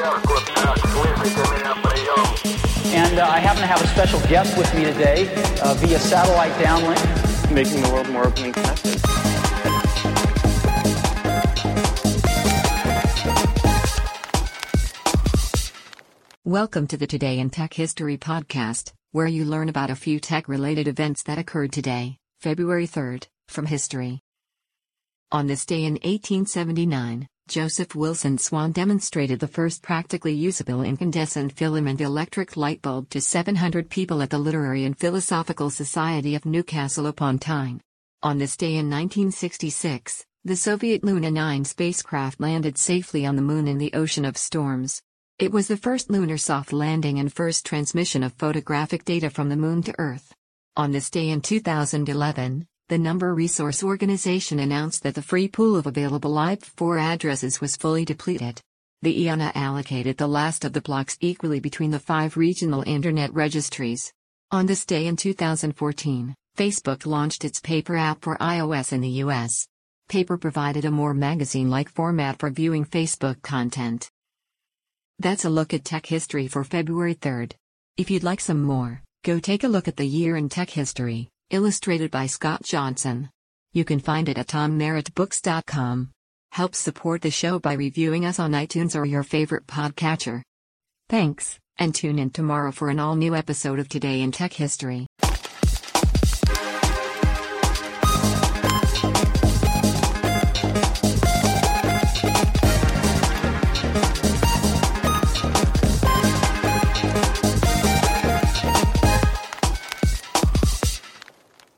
And uh, I happen to have a special guest with me today uh, via satellite downlink. Making the world more open and connected. Welcome to the Today in Tech History podcast, where you learn about a few tech related events that occurred today, February 3rd, from history. On this day in 1879, Joseph Wilson Swan demonstrated the first practically usable incandescent filament electric light bulb to 700 people at the Literary and Philosophical Society of Newcastle upon Tyne. On this day in 1966, the Soviet Luna 9 spacecraft landed safely on the Moon in the Ocean of Storms. It was the first lunar soft landing and first transmission of photographic data from the Moon to Earth. On this day in 2011, the Number Resource Organization announced that the free pool of available IPv4 addresses was fully depleted. The IANA allocated the last of the blocks equally between the five regional Internet registries. On this day in 2014, Facebook launched its Paper app for iOS in the US. Paper provided a more magazine like format for viewing Facebook content. That's a look at tech history for February 3rd. If you'd like some more, go take a look at the year in tech history, illustrated by Scott Johnson. You can find it at tommerrittbooks.com. Help support the show by reviewing us on iTunes or your favorite podcatcher. Thanks, and tune in tomorrow for an all new episode of Today in Tech History.